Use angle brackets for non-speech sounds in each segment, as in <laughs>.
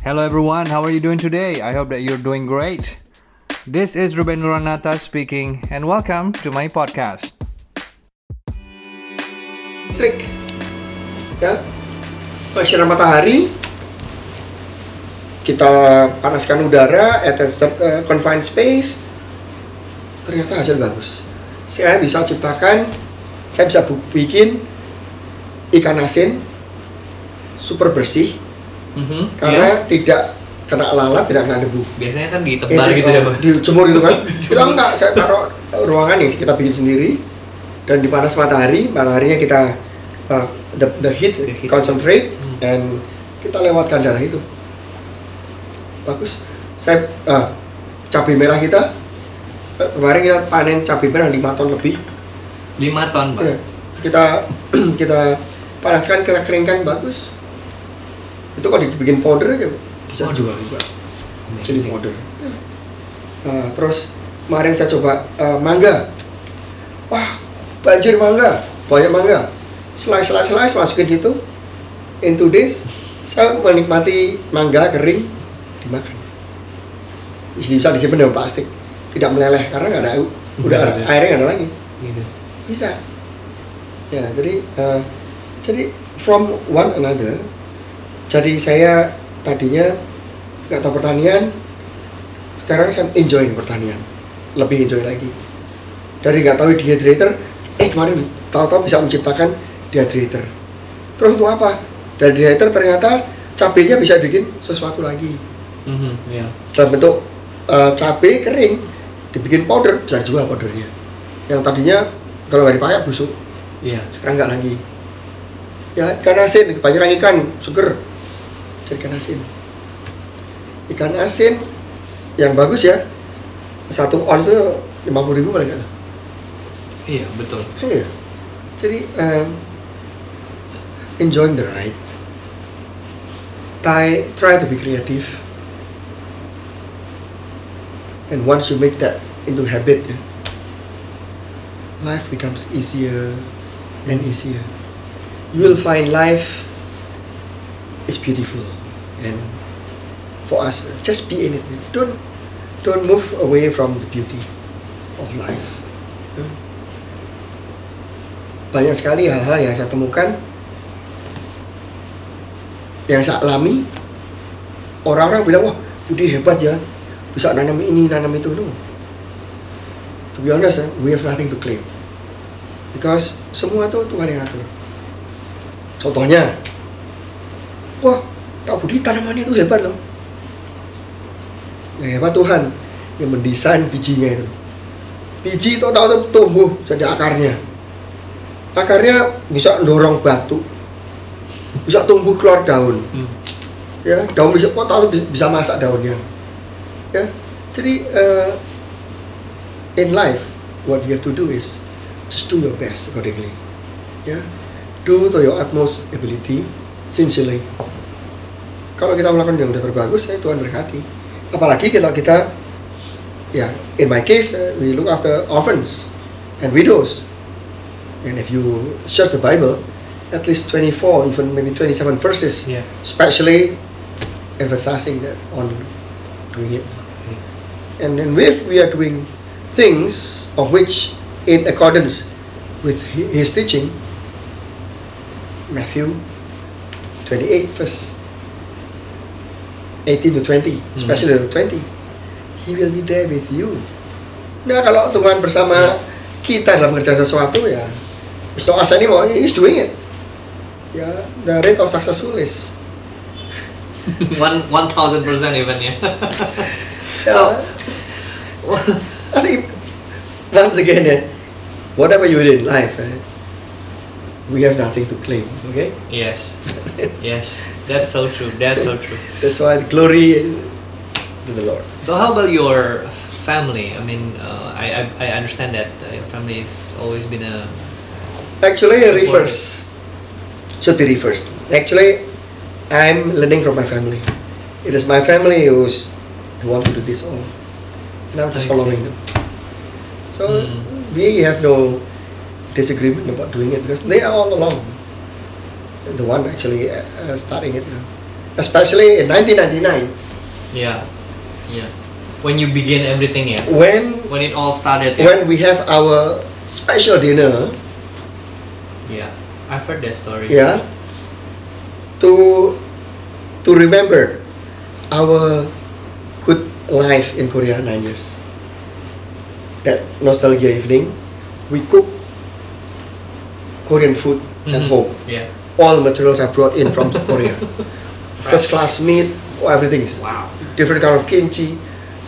Hello everyone, how are you doing today? I hope that you're doing great. This is Ruben Nuranata speaking and welcome to my podcast. listrik ya. Sinar matahari? Kita panaskan udara at a uh, confined space. Ternyata hasil bagus. Saya bisa ciptakan saya bisa bikin ikan asin super bersih Mhm, karena tidak kena lalat tidak kena debu. Biasanya kan ditebar Ini, gitu ya, oh, Bang. dijemur gitu kan? <laughs> Kita enggak saya taruh uh, ruangan nih kita bikin sendiri. Dan dipanas matahari mataharinya kita uh, the, the heat The heat. concentrate Hmm. and kita lewatkan darah itu. Bagus. Saya uh, cabai merah kita uh, kemarin kita panen cabai merah 5 ton lebih. 5 ton, Pak. Ya, kita <clears throat> kita panaskan kita keringkan bagus itu kalau dibikin powder aja bisa Waduh. jual juga Amazing. chili powder. Ya. Uh, terus kemarin saya coba uh, mangga. Wah, banjir mangga, banyak mangga. Slice slice slice masukin itu. In two days, saya menikmati mangga kering dimakan. Bisa disimpan dalam plastik, tidak meleleh karena nggak ada udara, Nggak ada. airnya nggak ada lagi. Gitu. Bisa. Ya, jadi uh, jadi from one another. Jadi saya tadinya nggak tahu pertanian, sekarang saya enjoying pertanian, lebih enjoy lagi. Dari nggak tahu dehydrator, eh kemarin tahu-tahu bisa menciptakan dehydrator. Terus untuk apa? Dari dehydrator ternyata cabenya bisa bikin sesuatu lagi Mhm, ya. dalam bentuk uh, cabai kering dibikin powder bisa dijual powdernya. Yang tadinya kalau nggak dipakai busuk, Iya. sekarang nggak lagi. Ya ikan asin kebanyakan ikan jadi ikan asin. Ikan asin yang bagus ya satu ons lima puluh ribu paling nggak. Iya, betul. Iya. Jadi um, enjoying the ride. Try try to be creative. And once you make that into habit, ya, life becomes easier and easier. You will find life is beautiful, and for us, just be in it. Don't don't move away from the beauty of life. ya banyak sekali hal-hal yang saya temukan yang saya alami. Orang-orang bilang wah Budi hebat ya. Bisa nanam ini nanam itu. No. To be honest eh, we have nothing to claim. Because semua itu Tuhan yang atur. Contohnya wah Kak Budi tanamannya itu hebat loh yang hebat Tuhan yang mendesain bijinya itu. Biji itu tahu tumbuh jadi akarnya. Akarnya bisa dorong batu bisa tumbuh keluar daun. Hmm. ya daun bisa kok tahu bi- bisa masak daunnya. Ya jadi eh, in life what you have to do is just do your best accordingly. Ya do to your utmost ability sincerely kalau kita melakukan yang udah terbagus ya Tuhan berkati. Apalagi kalau kita ya in my case uh, we look after orphans and widows. And if you search the Bible at least 24 even maybe 27 verses Iya. especially emphasizing that on doing it. And then if we are doing things of which in accordance with hi- his teaching Matthew 28 verse 18 to 20 especially the 20 he will be there with you. Nah kalau Tuhan bersama kita dalam mengerjakan sesuatu ya it's not us anymore he's doing it. Ya the rate of successful is. <laughs> One one thousand percent even ya. ya, <laughs> So, I think once again, eh, whatever you do in life, eh, we have nothing to claim. Okay, yes, yes, that's so true. That's so true. that's why the glory to the Lord. So how about your family? I mean, uh, I, I I understand that uh, your family has always been a Actually, Supportive. reverse should be reversed. Actually, I'm learning from my family. It is my family who's who want to do this all, and I'm just I following see. them. So Hmm. we have no disagreement about doing it because they are all along. The one actually uh, uh, starting it. You know. especially in 1999 Yeah. Yeah. When you begin everything, yeah. when When it all started, yeah. when we have our special dinner yeah. I've heard that story. yeah to to remember our good life in Korea nine years that nostalgia evening we cook Korean food at Mhm. home Yeah. All the materials I brought in from Korea <laughs> first class meat everything is Wow. different kind of kimchi,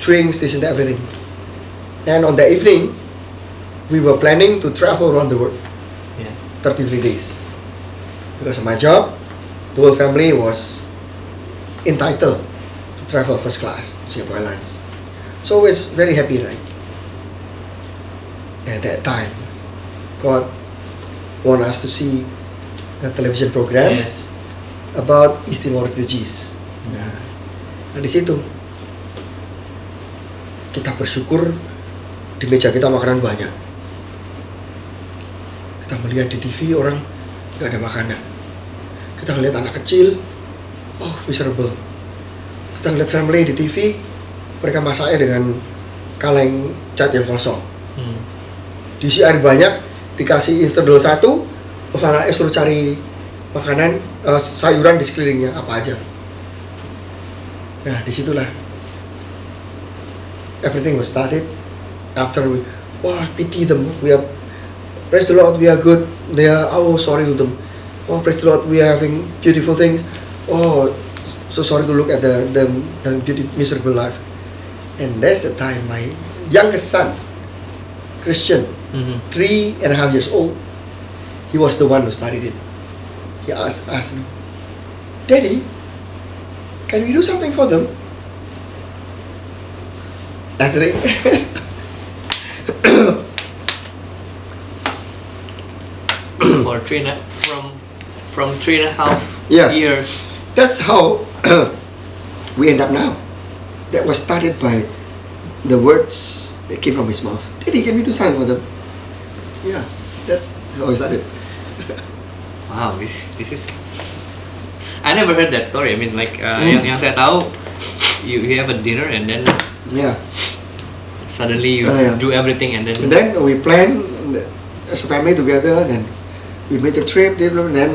drinks, this and that, everything. And on that evening, we were planning to travel around the world, Yeah. 33 days. Because of my job, the whole family was entitled to travel first class, Singapore Airlines. So it's very happy, right? At that time, God want us to see a television program Yes. about East Timor refugees. Nah, nah di situ kita bersyukur di meja kita makanan banyak. Kita melihat di TV orang nggak ada makanan. Kita ngeliat anak kecil, oh miserable. Kita ngeliat family di TV, mereka masaknya dengan kaleng cat yang kosong. Hmm. Diisi air banyak, dikasih noodle satu, terus anaknya suruh cari makanan, eh, sayuran di sekelilingnya, apa aja. Nah, di situlah everything was started after we, wah pity them, we are, praise the Lord, we are good, they are, oh sorry to them, oh praise the Lord, we are having beautiful things, oh so sorry to look at the, the, the beauty, miserable life. And that's the time my youngest son, Christian, Mhm. three and a half years old, he was the one who started it. He asked, asked me, Daddy, can we do something for them? Everything. <coughs> For three and a, from from three and a half Yeah. years. That's how <coughs> we end up now. That was started by the words that came from his mouth. Daddy, can we do something for them? Yeah, that's how I started. Wow, this is this is. I never heard that story. I mean, like uh, Hmm. yang yang saya tahu, you you have a dinner and then Yeah. suddenly you Oh, yeah. do everything and then. And then we plan as a family together. Then we made a trip. And then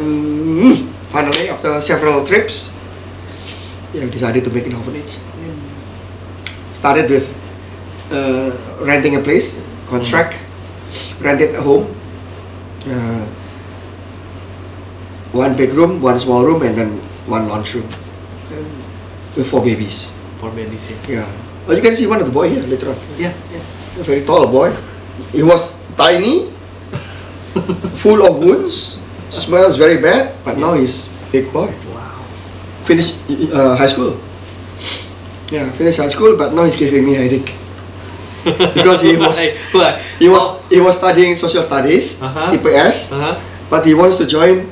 mm, finally, after several trips, yeah, we decided to make an orphanage. And started with uh, renting a place, contract, rented a home, uh, one big room, one small room, and then one lunch room, and with four babies. for babies, yeah. Yeah. Oh, you can see one of the boy here later on. Yeah, yeah. A very tall boy. He was tiny, full of wounds, smells very bad, but now he's big boy. Wow. Finished uh, high school. Yeah, finished high school, but now he's giving me headache. Because he <laughs> was he was he was studying social studies, Uh-huh. IPS, Uh huh. but he wants to join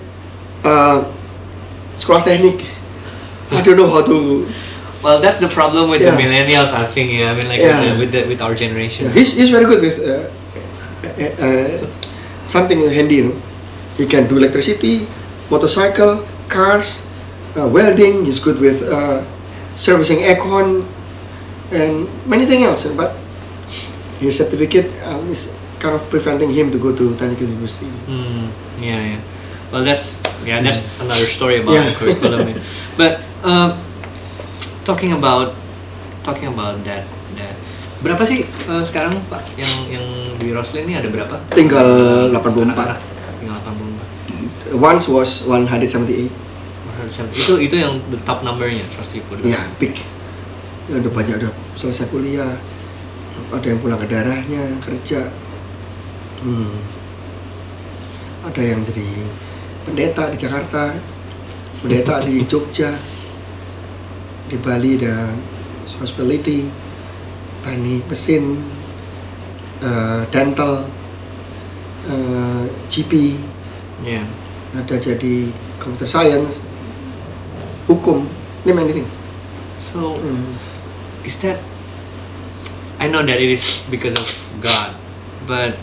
uh, sekolah teknik. I don't know how to. Well, that's the problem with Yeah. the millennials. I think. Yeah. I mean, like Yeah. with, the, with the with our generation. Yeah, he's, he's very good with uh, uh, uh, something handy, you know. He can do electricity, motorcycle, cars, uh, welding. He's good with uh, servicing aircon and many things else. But his certificate um, is kind of preventing him to go to Technical University. Hmm. Yeah, yeah. Well, that's yeah, that's another story about Yeah. the curriculum. yeah. <laughs> But um, talking about talking about that that berapa sih uh, sekarang Pak yang yang di Roslin ini ada berapa? Tinggal 84. Anak-anak? Tinggal 84. Once was 178. Itu itu yang the top numbernya put. Ya, big. Ya, udah banyak udah selesai kuliah. Ada yang pulang ke daerahnya kerja. Hmm. Ada yang jadi pendeta di Jakarta, pendeta di Jogja, di Bali ada hospitality, teknik mesin, eh, dental, eh, GP, Yeah. ada jadi computer science, hukum, name anything. So Hmm. is that I know that it is because of God, but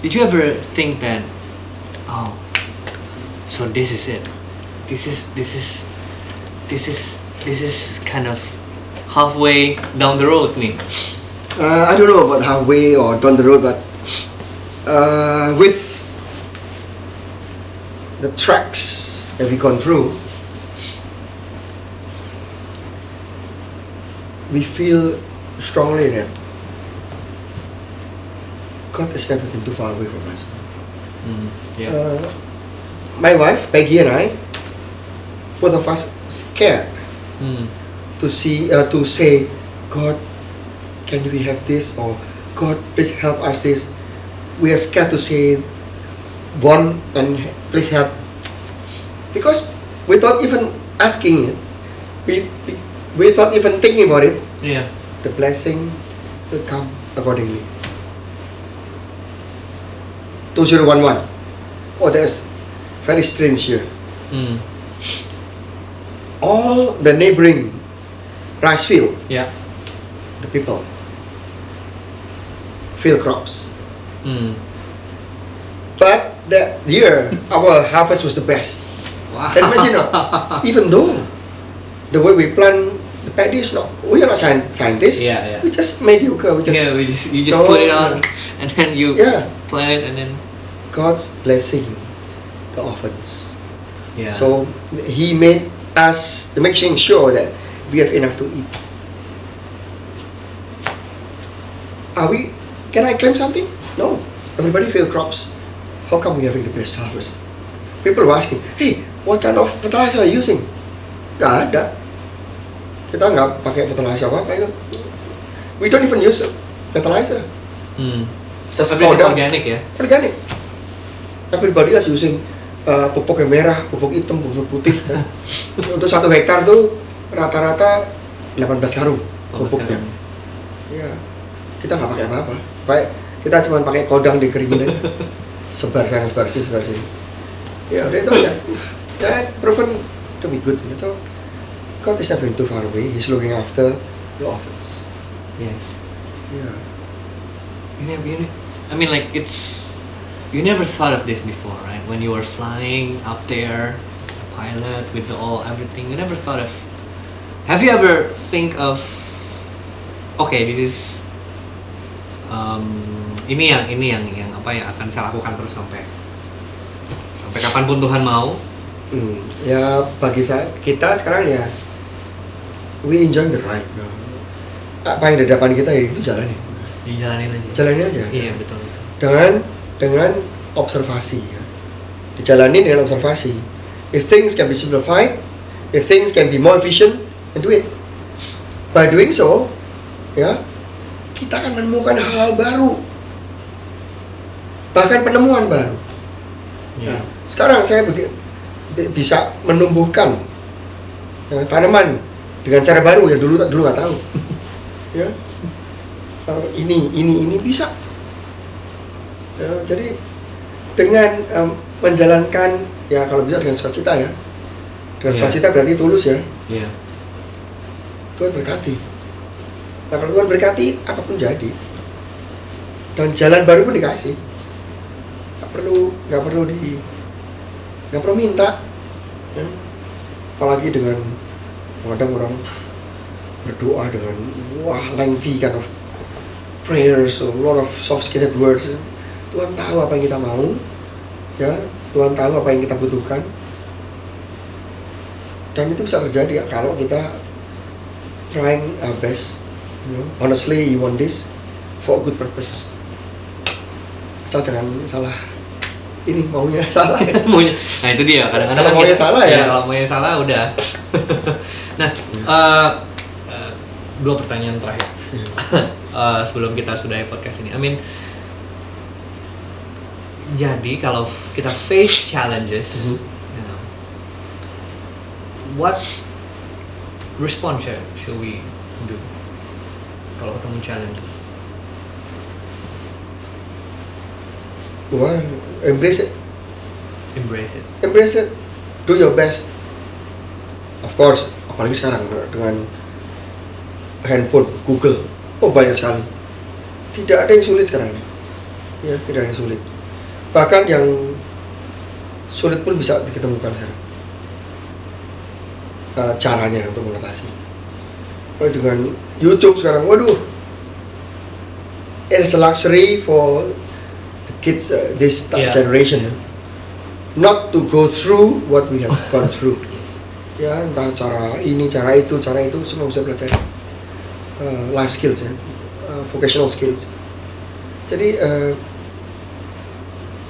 did you ever think that oh so this is it. This is this is this is this is kind of halfway down the road nih. Uh, I don't know about halfway or down the road, but uh, with the tracks that we gone through, we feel strongly that God has never been too far away from us. Hmm, yeah. Uh, my wife, Peggy, and I, both of us scared Hmm, to see uh, to say, God, can we have this or God, please help us this. We are scared to say one and please help because without even asking it, we, we without even thinking about it, yeah. the blessing will come accordingly. 2011. Oh, that's very strange here. Hmm, All the neighboring rice field yeah. the people field crops. Hmm. But that year, <laughs> our harvest was the best. Wow. Can imagine? not? <laughs> Even though the way we plant the paddy is not, we are not scientists. Yeah, yeah. We just mediocre. We just yeah, we just, you just No, put it on, yeah. and then you Yeah. plant it, and then God's blessing the orphans. yeah. So He made us to making sure that we have enough to eat. Are we? Can I claim something? No. Everybody field crops. How come we having the best harvest? People are asking, hey, what kind of fertilizer are you using? Gak ada. Kita nggak pakai fertilizer apa apa itu. We don't even use fertilizer. hmm. Just powder. organic ya. Organic. Everybody is using uh, pupuk yang merah, pupuk hitam, pupuk putih. ya. <laughs> Untuk satu hektar tuh rata-rata 18 karung pupuknya. Ya, kita nggak pakai apa-apa. Baik, kita cuma pakai kodang dikeringin aja. <laughs> sebar sana, sebar sini, sebar sini. Ya udah itu aja. Dan proven to be good. So, God is never too far away. He's looking after the orphans. Yes. Ya. You never, you ne- I mean, like it's you never thought of this before? When you were flying up there, pilot with the all everything, you never thought of. Have you ever think of? Okay, this is. Um, ini yang ini yang yang apa yang akan saya lakukan terus sampai sampai kapan pun Tuhan mau. Hmm, ya bagi saya kita sekarang ya we enjoy the ride. Nah, Apa yang di depan kita ya itu jalani. Dijalanin aja. Jalani aja. Iya betul betul. Dengan dengan observasi ya. Dijalani dengan observasi. If things can be simplified, if things can be more efficient, then do it. By doing so, ya kita akan menemukan hal-hal baru. Bahkan penemuan baru. Iya. Nah, sekarang saya bisa menumbuhkan ya, tanaman dengan cara baru yang dulu dulu nggak tahu. <laughs> ya, Eh, ini ini ini bisa. Ya, jadi dengan em, menjalankan ya kalau bisa dengan sukacita ya. Dengan Iya. sukacita berarti tulus ya. Iya. Tuhan berkati. Nah kalau Tuhan berkati apa pun jadi. Dan jalan baru pun dikasih. Gak perlu nggak perlu di nggak perlu minta. Ya. Apalagi dengan kadang orang berdoa dengan wah lengthy kind of prayers, a lot of soft-skilled words. Tuhan tahu apa yang kita mau, ya. Tuhan tahu apa yang kita butuhkan. Dan itu bisa terjadi ya, kalau kita trying our best. You know, honestly, you want this for a good purpose. Asal jangan salah. Ini maunya <laughs> salah. <laughs> maunya nah itu dia kadang-kadang Kalau kan maunya salah ya. Iya, kalau maunya salah udah <laughs> nah eh, dua pertanyaan terakhir Eh, sebelum kita sudahi podcast ini I mean jadi kalau kita face challenges Mhm. you know, what response should, we do kalau ketemu challenges Wah, embrace it. embrace it Embrace it. Do your best. Of course, apalagi sekarang dengan handphone, Google. Oh, banyak sekali. Tidak ada yang sulit sekarang. Ya, tidak ada yang sulit. Bahkan yang sulit pun bisa diketemukan sekarang. uh, caranya untuk mengatasi. Kalau dengan YouTube sekarang, waduh, it's a luxury for the kids uh, this Yeah. generation not to go through what we have gone <laughs> through. Yes. Ya, entah cara ini, cara itu, cara itu semua bisa belajar uh, life skills ya, uh, vocational skills. Jadi uh,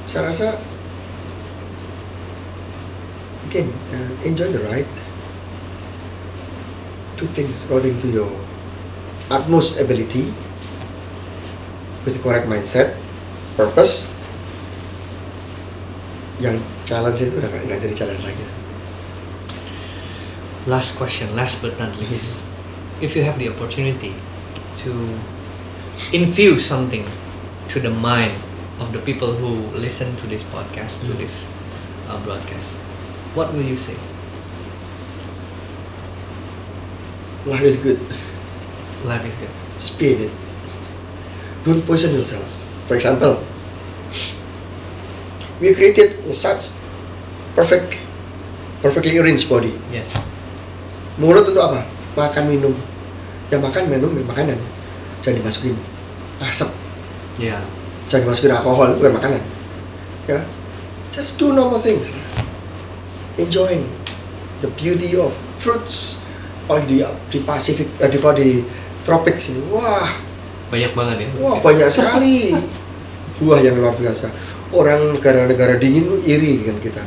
saya rasa again uh, enjoy the ride. Do things according to your utmost ability with the correct mindset, purpose. Yang challenge itu udah nggak jadi challenge lagi. Last question, last but not least. If you have the opportunity to infuse something to the mind of the people who listen to this podcast, to Hmm. this uh, broadcast, what will you say? Life is good. Life is good. Just be it. Don't poison yourself. For example, we created such perfect, perfectly arranged body. Yes. Mulut untuk apa? Makan minum. Ya makan minum ya makanan. Jangan dimasukin asap. Yeah. Jangan dimasukin alkohol bukan makanan. Ya, just do normal things. Enjoying the beauty of fruits. Apalagi di, di Pasifik, eh, di, di tropik sini. Wah, Banyak banget ya. Wah banyak sekali buah yang luar biasa. Orang negara-negara dingin iri dengan kita.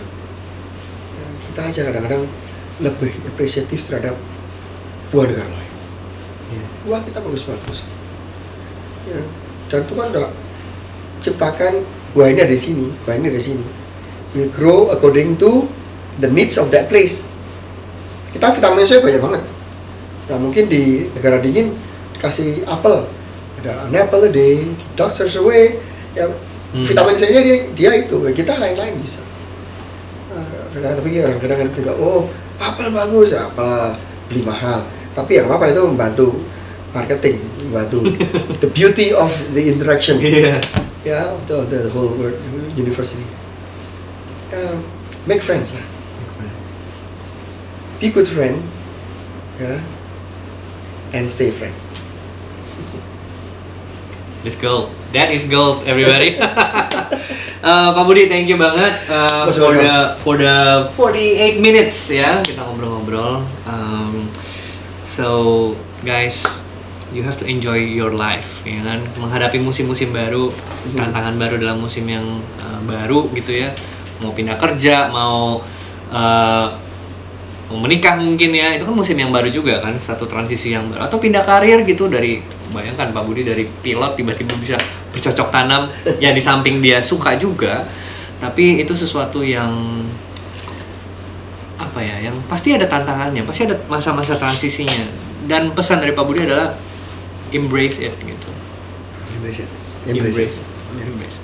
Ya, kita aja kadang-kadang lebih apresiatif terhadap buah negara lain. Iya. Buah kita bagus-bagus. Ya, dan Tuhan udah ciptakan buah ini ada di sini, buah ini ada di sini. You grow according to the needs of that place. Kita vitamin C banyak banget. Nah mungkin di negara dingin kasih apel, ada an apple a day, doctors away, ya Hmm. vitamin C nya dia, dia itu, kita lain-lain bisa. Nah, kadang tapi orang kadang juga, oh apel bagus, apel beli mahal. Tapi yang apa itu membantu marketing, membantu <laughs> the beauty of the interaction, Iya. Ya of the, the whole world university. Ya, make friends lah, be good friend, ya, and stay friend. <laughs> Let's go. That is gold, everybody. <laughs> <laughs> Uh, Pak Budi, thank you banget uh, Mas for welcome. the for the 48 minutes ya kita ngobrol-ngobrol. Um, so guys, you have to enjoy your life, ya kan? Menghadapi musim-musim baru, tantangan baru dalam musim yang uh, baru gitu ya. Mau pindah kerja, mau uh, mau menikah mungkin ya. Itu kan musim yang baru juga kan satu transisi yang baru. Atau pindah karir gitu dari bayangkan Pak Budi dari pilot tiba-tiba bisa bercocok tanam <laughs> ya di samping dia suka juga. Tapi itu sesuatu yang apa ya yang pasti ada tantangannya pasti ada masa-masa transisinya. Dan pesan dari Pak Budi adalah embrace it gitu Embrace it. embrace, Embrace, it. Yeah. Embrace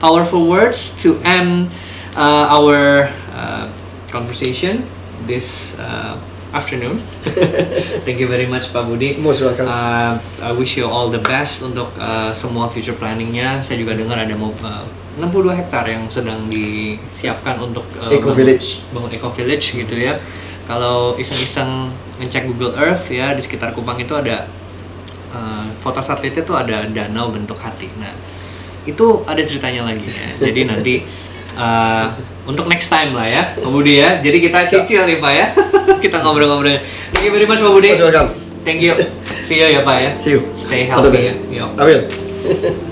powerful words to end uh, our uh, conversation this uh, afternoon. <laughs> Thank you very much Pak Budi. Most welcome. Uh, I wish you all the best untuk uh, semua future planningnya. Saya juga dengar ada mau uh, 62 hektar yang sedang disiapkan untuk uh, Eco Village. bangun eco village gitu ya. Kalau iseng-iseng ngecek Google Earth ya di sekitar Kupang itu ada uh, foto satelitnya tuh ada danau bentuk hati. Nah itu ada ceritanya lagi ya. <laughs> Jadi nanti uh, untuk next time lah ya, Pak Budi ya. Jadi kita cicil nih Pak ya. <laughs> kita ngobrol-ngobrol. Thank you very much Pak Budi. Thank you. See you ya Pak ya. See you. Stay healthy ya. Yo. I will. <laughs>